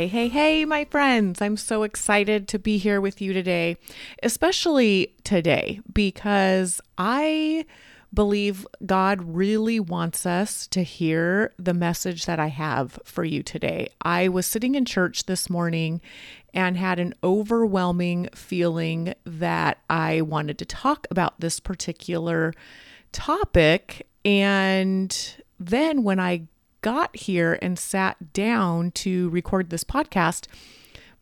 Hey, hey, hey, my friends. I'm so excited to be here with you today, especially today, because I believe God really wants us to hear the message that I have for you today. I was sitting in church this morning and had an overwhelming feeling that I wanted to talk about this particular topic. And then when I got here and sat down to record this podcast,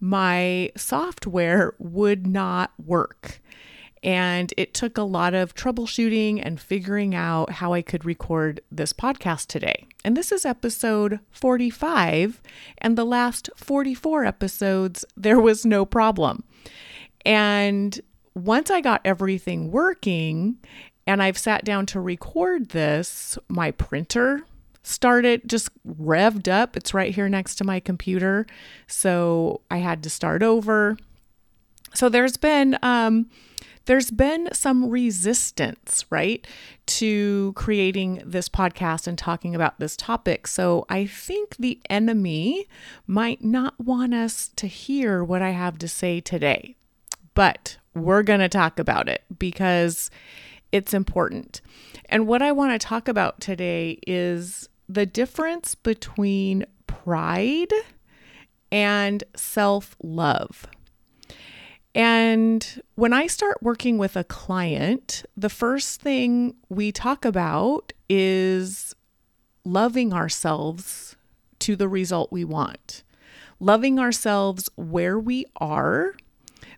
my software would not work. And it took a lot of troubleshooting and figuring out how I could record this podcast today. And this is episode 45. And the last 44 episodes, there was no problem. And once I got everything working and I've sat down to record this, my printer started just revved up. It's right here next to my computer. So I had to start over. So there's been um there's been some resistance, right, to creating this podcast and talking about this topic. So I think the enemy might not want us to hear what I have to say today. But we're going to talk about it because it's important. And what I want to talk about today is the difference between pride and self love. And when I start working with a client, the first thing we talk about is loving ourselves to the result we want, loving ourselves where we are,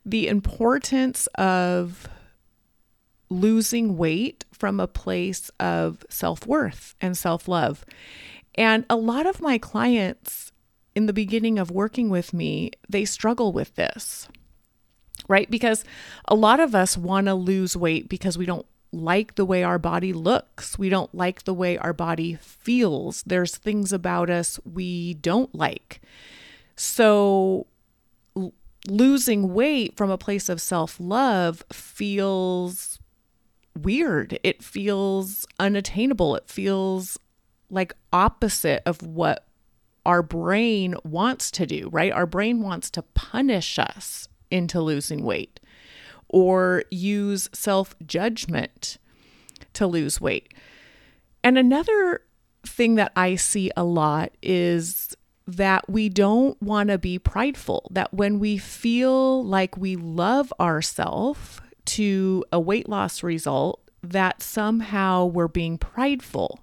the importance of losing weight from a place of self worth and self love. And a lot of my clients in the beginning of working with me, they struggle with this, right? Because a lot of us want to lose weight because we don't like the way our body looks. We don't like the way our body feels. There's things about us we don't like. So, losing weight from a place of self love feels weird. It feels unattainable. It feels like opposite of what our brain wants to do, right? Our brain wants to punish us into losing weight or use self judgment to lose weight. And another thing that I see a lot is that we don't want to be prideful, that when we feel like we love ourselves, to a weight loss result that somehow we're being prideful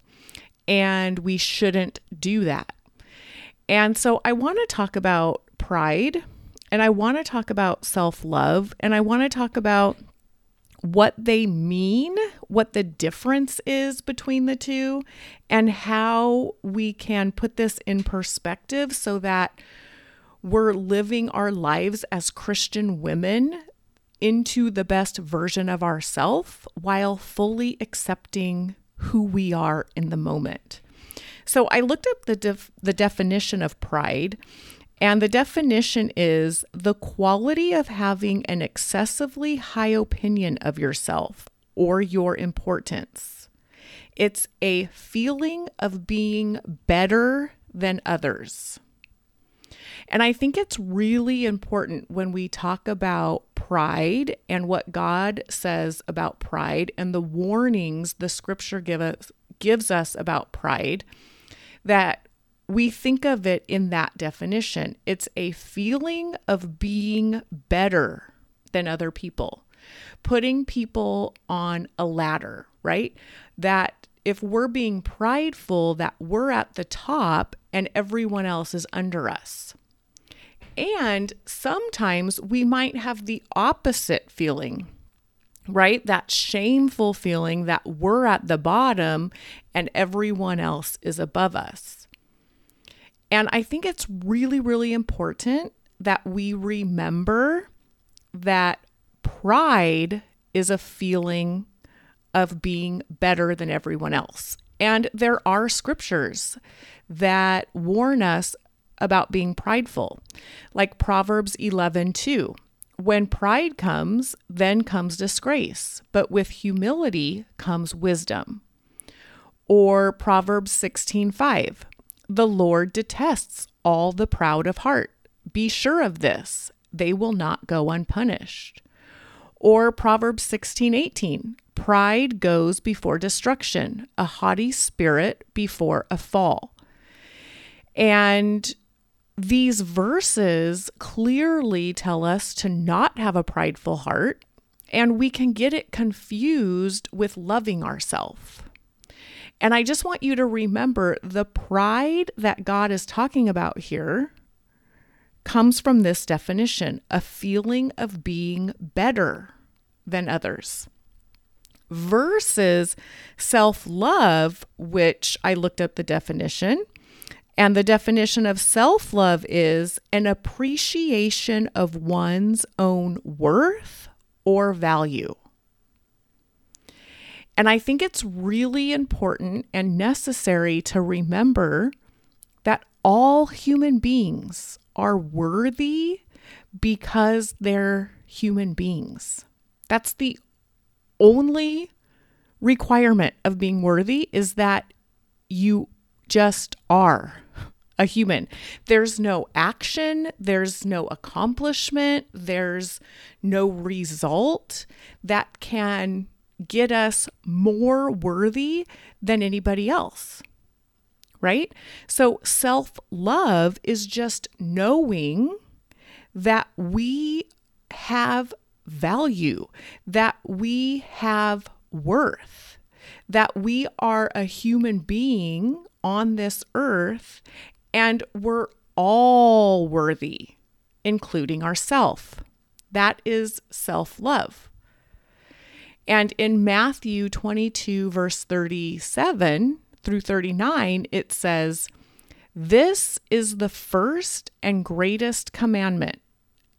and we shouldn't do that. And so I want to talk about pride and I want to talk about self love and I want to talk about what they mean, what the difference is between the two, and how we can put this in perspective so that we're living our lives as Christian women into the best version of ourself while fully accepting who we are in the moment. So I looked up the def- the definition of pride and the definition is the quality of having an excessively high opinion of yourself or your importance. It's a feeling of being better than others. And I think it's really important when we talk about pride and what God says about pride and the warnings the scripture give us, gives us about pride that we think of it in that definition. It's a feeling of being better than other people, putting people on a ladder, right? That if we're being prideful, that we're at the top and everyone else is under us. And sometimes we might have the opposite feeling, right? That shameful feeling that we're at the bottom and everyone else is above us. And I think it's really, really important that we remember that pride is a feeling of being better than everyone else. And there are scriptures that warn us about being prideful, like Proverbs 11 2. When pride comes, then comes disgrace, but with humility comes wisdom. Or Proverbs 16 5. The Lord detests all the proud of heart. Be sure of this, they will not go unpunished. Or Proverbs 16 18. Pride goes before destruction, a haughty spirit before a fall. And these verses clearly tell us to not have a prideful heart, and we can get it confused with loving ourselves. And I just want you to remember the pride that God is talking about here comes from this definition a feeling of being better than others versus self love, which I looked up the definition. And the definition of self love is an appreciation of one's own worth or value. And I think it's really important and necessary to remember that all human beings are worthy because they're human beings. That's the only requirement of being worthy is that you just are a human. There's no action, there's no accomplishment, there's no result that can get us more worthy than anybody else. Right? So, self love is just knowing that we have value, that we have worth, that we are a human being on this earth and we're all worthy, including ourself. That is self love. And in Matthew 22, verse 37 through 39, it says, This is the first and greatest commandment,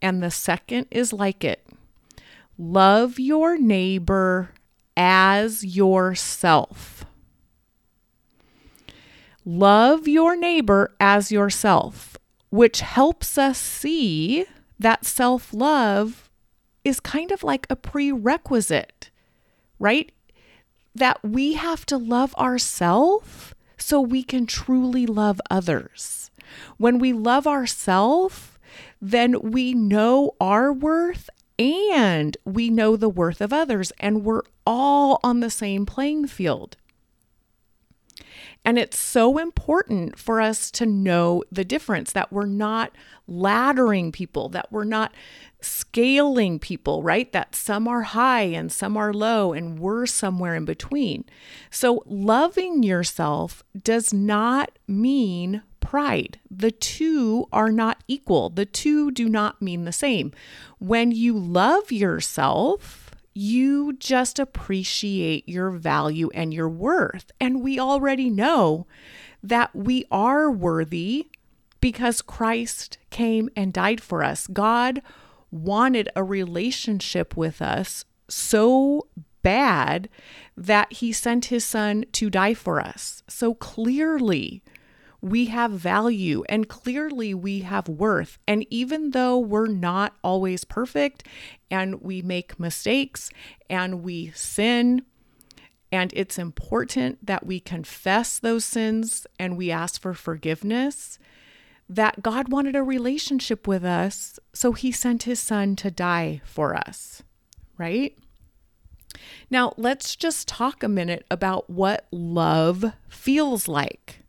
and the second is like it Love your neighbor as yourself. Love your neighbor as yourself, which helps us see that self love is kind of like a prerequisite, right? That we have to love ourselves so we can truly love others. When we love ourselves, then we know our worth and we know the worth of others, and we're all on the same playing field. And it's so important for us to know the difference that we're not laddering people, that we're not scaling people, right? That some are high and some are low, and we're somewhere in between. So, loving yourself does not mean pride. The two are not equal, the two do not mean the same. When you love yourself, you just appreciate your value and your worth. And we already know that we are worthy because Christ came and died for us. God wanted a relationship with us so bad that he sent his son to die for us. So clearly, we have value and clearly we have worth. And even though we're not always perfect and we make mistakes and we sin, and it's important that we confess those sins and we ask for forgiveness, that God wanted a relationship with us, so he sent his son to die for us, right? Now, let's just talk a minute about what love feels like.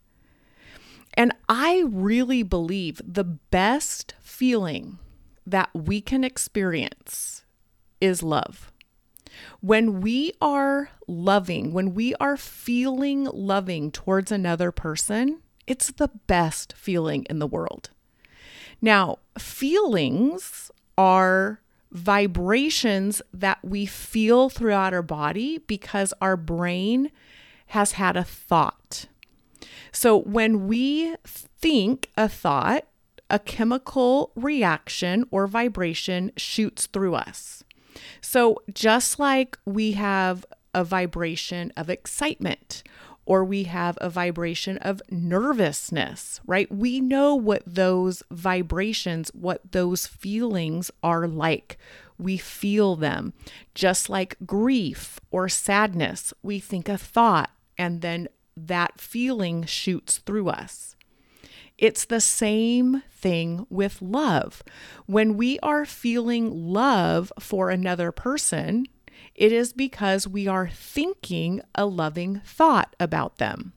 And I really believe the best feeling that we can experience is love. When we are loving, when we are feeling loving towards another person, it's the best feeling in the world. Now, feelings are vibrations that we feel throughout our body because our brain has had a thought. So when we think a thought, a chemical reaction or vibration shoots through us. So just like we have a vibration of excitement or we have a vibration of nervousness, right? We know what those vibrations, what those feelings are like. We feel them. Just like grief or sadness, we think a thought and then that feeling shoots through us. It's the same thing with love. When we are feeling love for another person, it is because we are thinking a loving thought about them.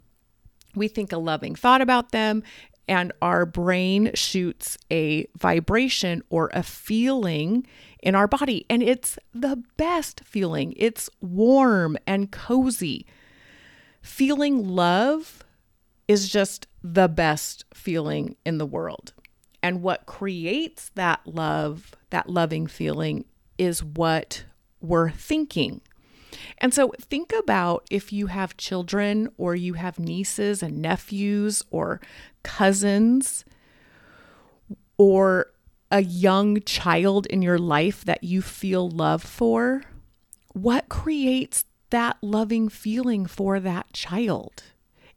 We think a loving thought about them, and our brain shoots a vibration or a feeling in our body. And it's the best feeling. It's warm and cozy. Feeling love is just the best feeling in the world. And what creates that love, that loving feeling, is what we're thinking. And so think about if you have children or you have nieces and nephews or cousins or a young child in your life that you feel love for. What creates that loving feeling for that child?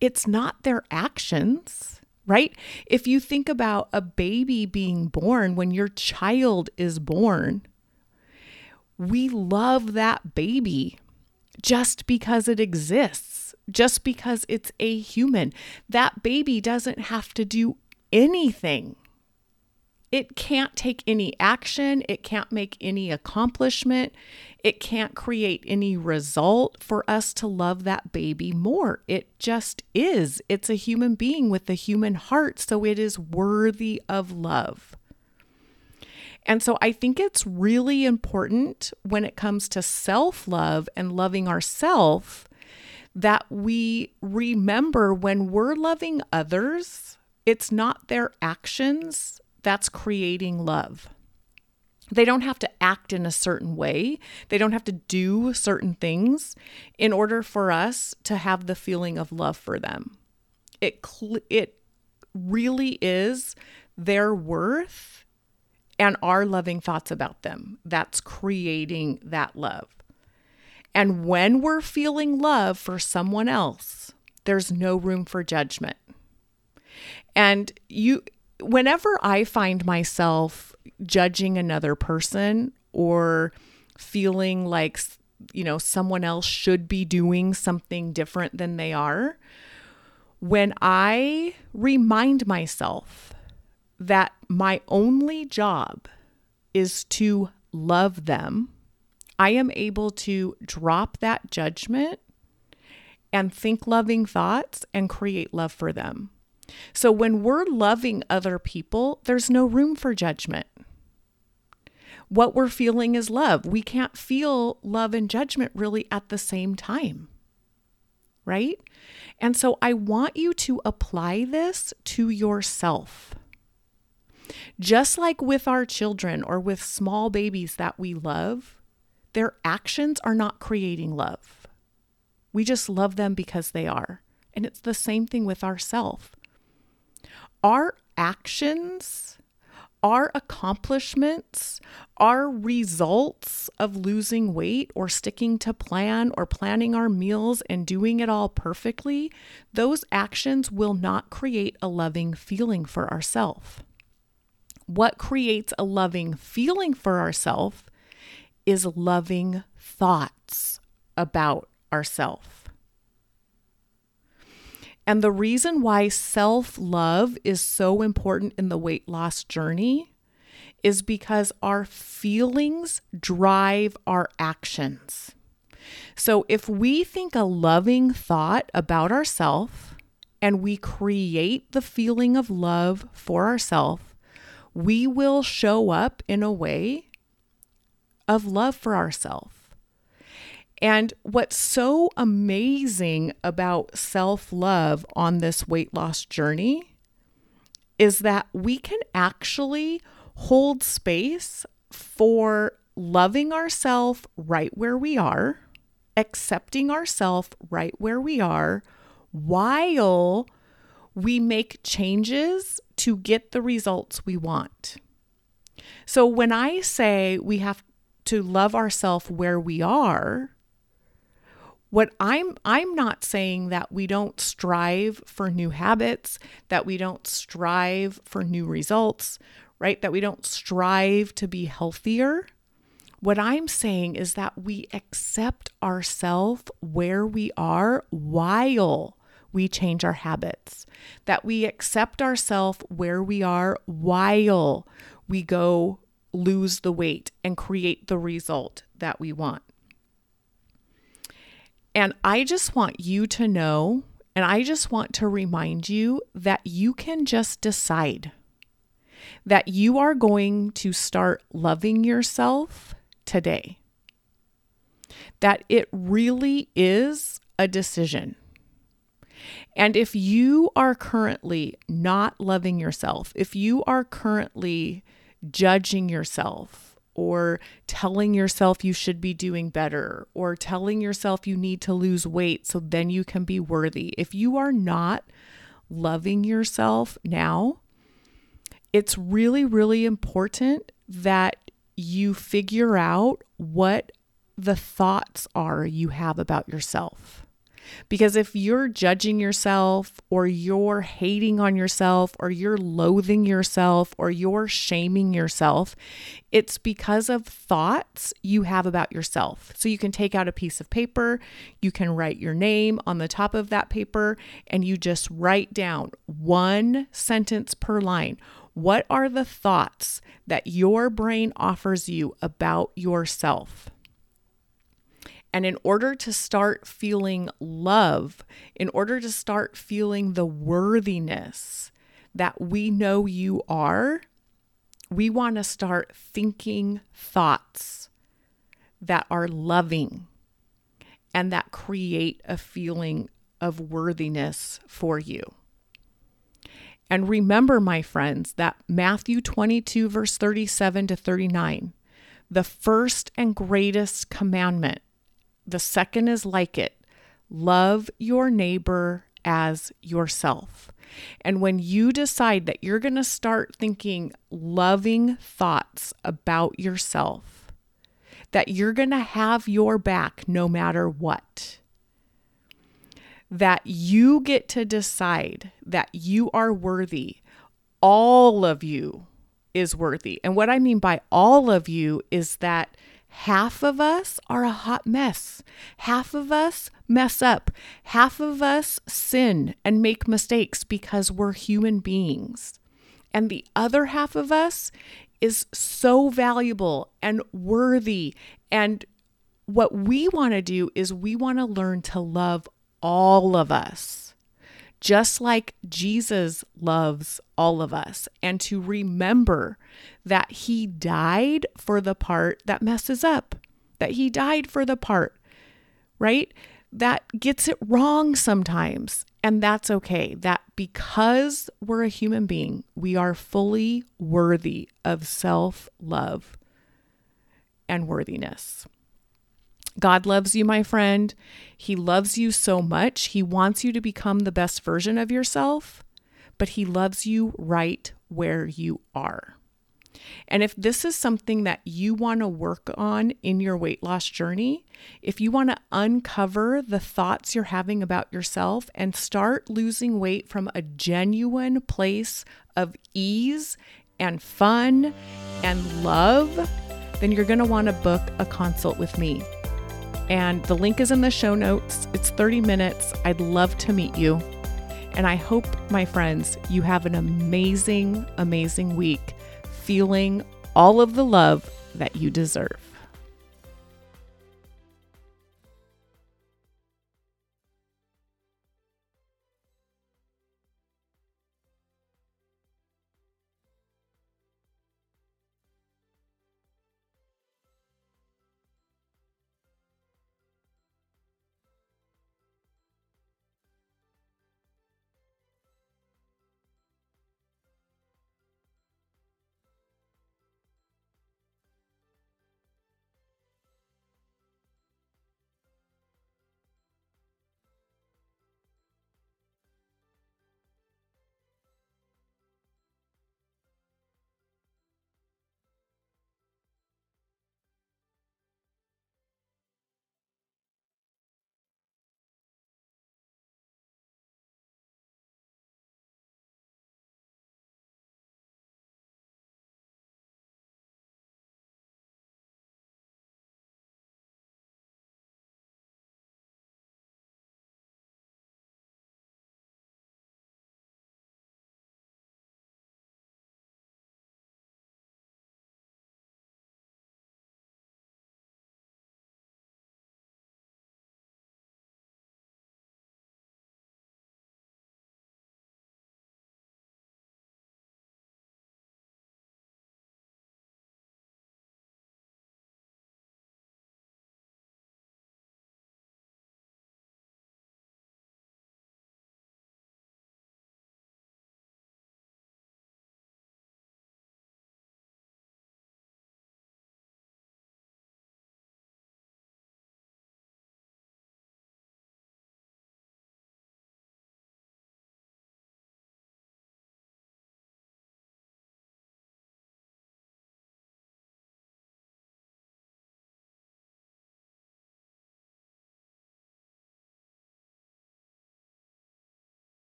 It's not their actions, right? If you think about a baby being born, when your child is born, we love that baby just because it exists, just because it's a human. That baby doesn't have to do anything. It can't take any action. It can't make any accomplishment. It can't create any result for us to love that baby more. It just is. It's a human being with a human heart, so it is worthy of love. And so I think it's really important when it comes to self love and loving ourselves that we remember when we're loving others, it's not their actions that's creating love. They don't have to act in a certain way. They don't have to do certain things in order for us to have the feeling of love for them. It cl- it really is their worth and our loving thoughts about them. That's creating that love. And when we're feeling love for someone else, there's no room for judgment. And you whenever I find myself judging another person or feeling like you know someone else should be doing something different than they are, when I remind myself that my only job is to love them, I am able to drop that judgment and think loving thoughts and create love for them. So when we're loving other people, there's no room for judgment. What we're feeling is love. We can't feel love and judgment really at the same time. Right? And so I want you to apply this to yourself. Just like with our children or with small babies that we love, their actions are not creating love. We just love them because they are. And it's the same thing with ourself. Our actions, our accomplishments, our results of losing weight or sticking to plan or planning our meals and doing it all perfectly, those actions will not create a loving feeling for ourselves what creates a loving feeling for ourselves is loving thoughts about ourselves. And the reason why self love is so important in the weight loss journey is because our feelings drive our actions. So if we think a loving thought about ourselves and we create the feeling of love for ourselves, we will show up in a way of love for ourselves. And what's so amazing about self love on this weight loss journey is that we can actually hold space for loving ourselves right where we are, accepting ourselves right where we are, while we make changes to get the results we want. So when I say we have to love ourselves where we are, what I'm I'm not saying that we don't strive for new habits, that we don't strive for new results, right? That we don't strive to be healthier. What I'm saying is that we accept ourselves where we are while we change our habits, that we accept ourselves where we are while we go lose the weight and create the result that we want. And I just want you to know, and I just want to remind you that you can just decide that you are going to start loving yourself today. That it really is a decision. And if you are currently not loving yourself, if you are currently judging yourself or telling yourself you should be doing better or telling yourself you need to lose weight so then you can be worthy, if you are not loving yourself now, it's really, really important that you figure out what the thoughts are you have about yourself. Because if you're judging yourself, or you're hating on yourself, or you're loathing yourself, or you're shaming yourself, it's because of thoughts you have about yourself. So you can take out a piece of paper, you can write your name on the top of that paper, and you just write down one sentence per line what are the thoughts that your brain offers you about yourself? And in order to start feeling love, in order to start feeling the worthiness that we know you are, we want to start thinking thoughts that are loving and that create a feeling of worthiness for you. And remember, my friends, that Matthew 22, verse 37 to 39, the first and greatest commandment, the second is like it love your neighbor as yourself. And when you decide that you're going to start thinking loving thoughts about yourself, that you're going to have your back no matter what, that you get to decide that you are worthy. All of you is worthy. And what I mean by all of you is that half of us are a hot mess. Half of us mess up. Half of us sin and make mistakes because we're human beings. And the other half of us is so valuable and worthy. And what we want to do is we want to learn to love all of us, just like Jesus loves all of us, and to remember that He died for the part that messes up, that He died for the part, right? That gets it wrong sometimes. And that's okay. That because we're a human being, we are fully worthy of self love and worthiness. God loves you, my friend. He loves you so much. He wants you to become the best version of yourself, but He loves you right where you are. And if this is something that you want to work on in your weight loss journey, if you want to uncover the thoughts you're having about yourself and start losing weight from a genuine place of ease and fun and love, then you're going to want to book a consult with me. And the link is in the show notes. It's 30 minutes. I'd love to meet you. And I hope, my friends, you have an amazing, amazing week feeling all of the love that you deserve.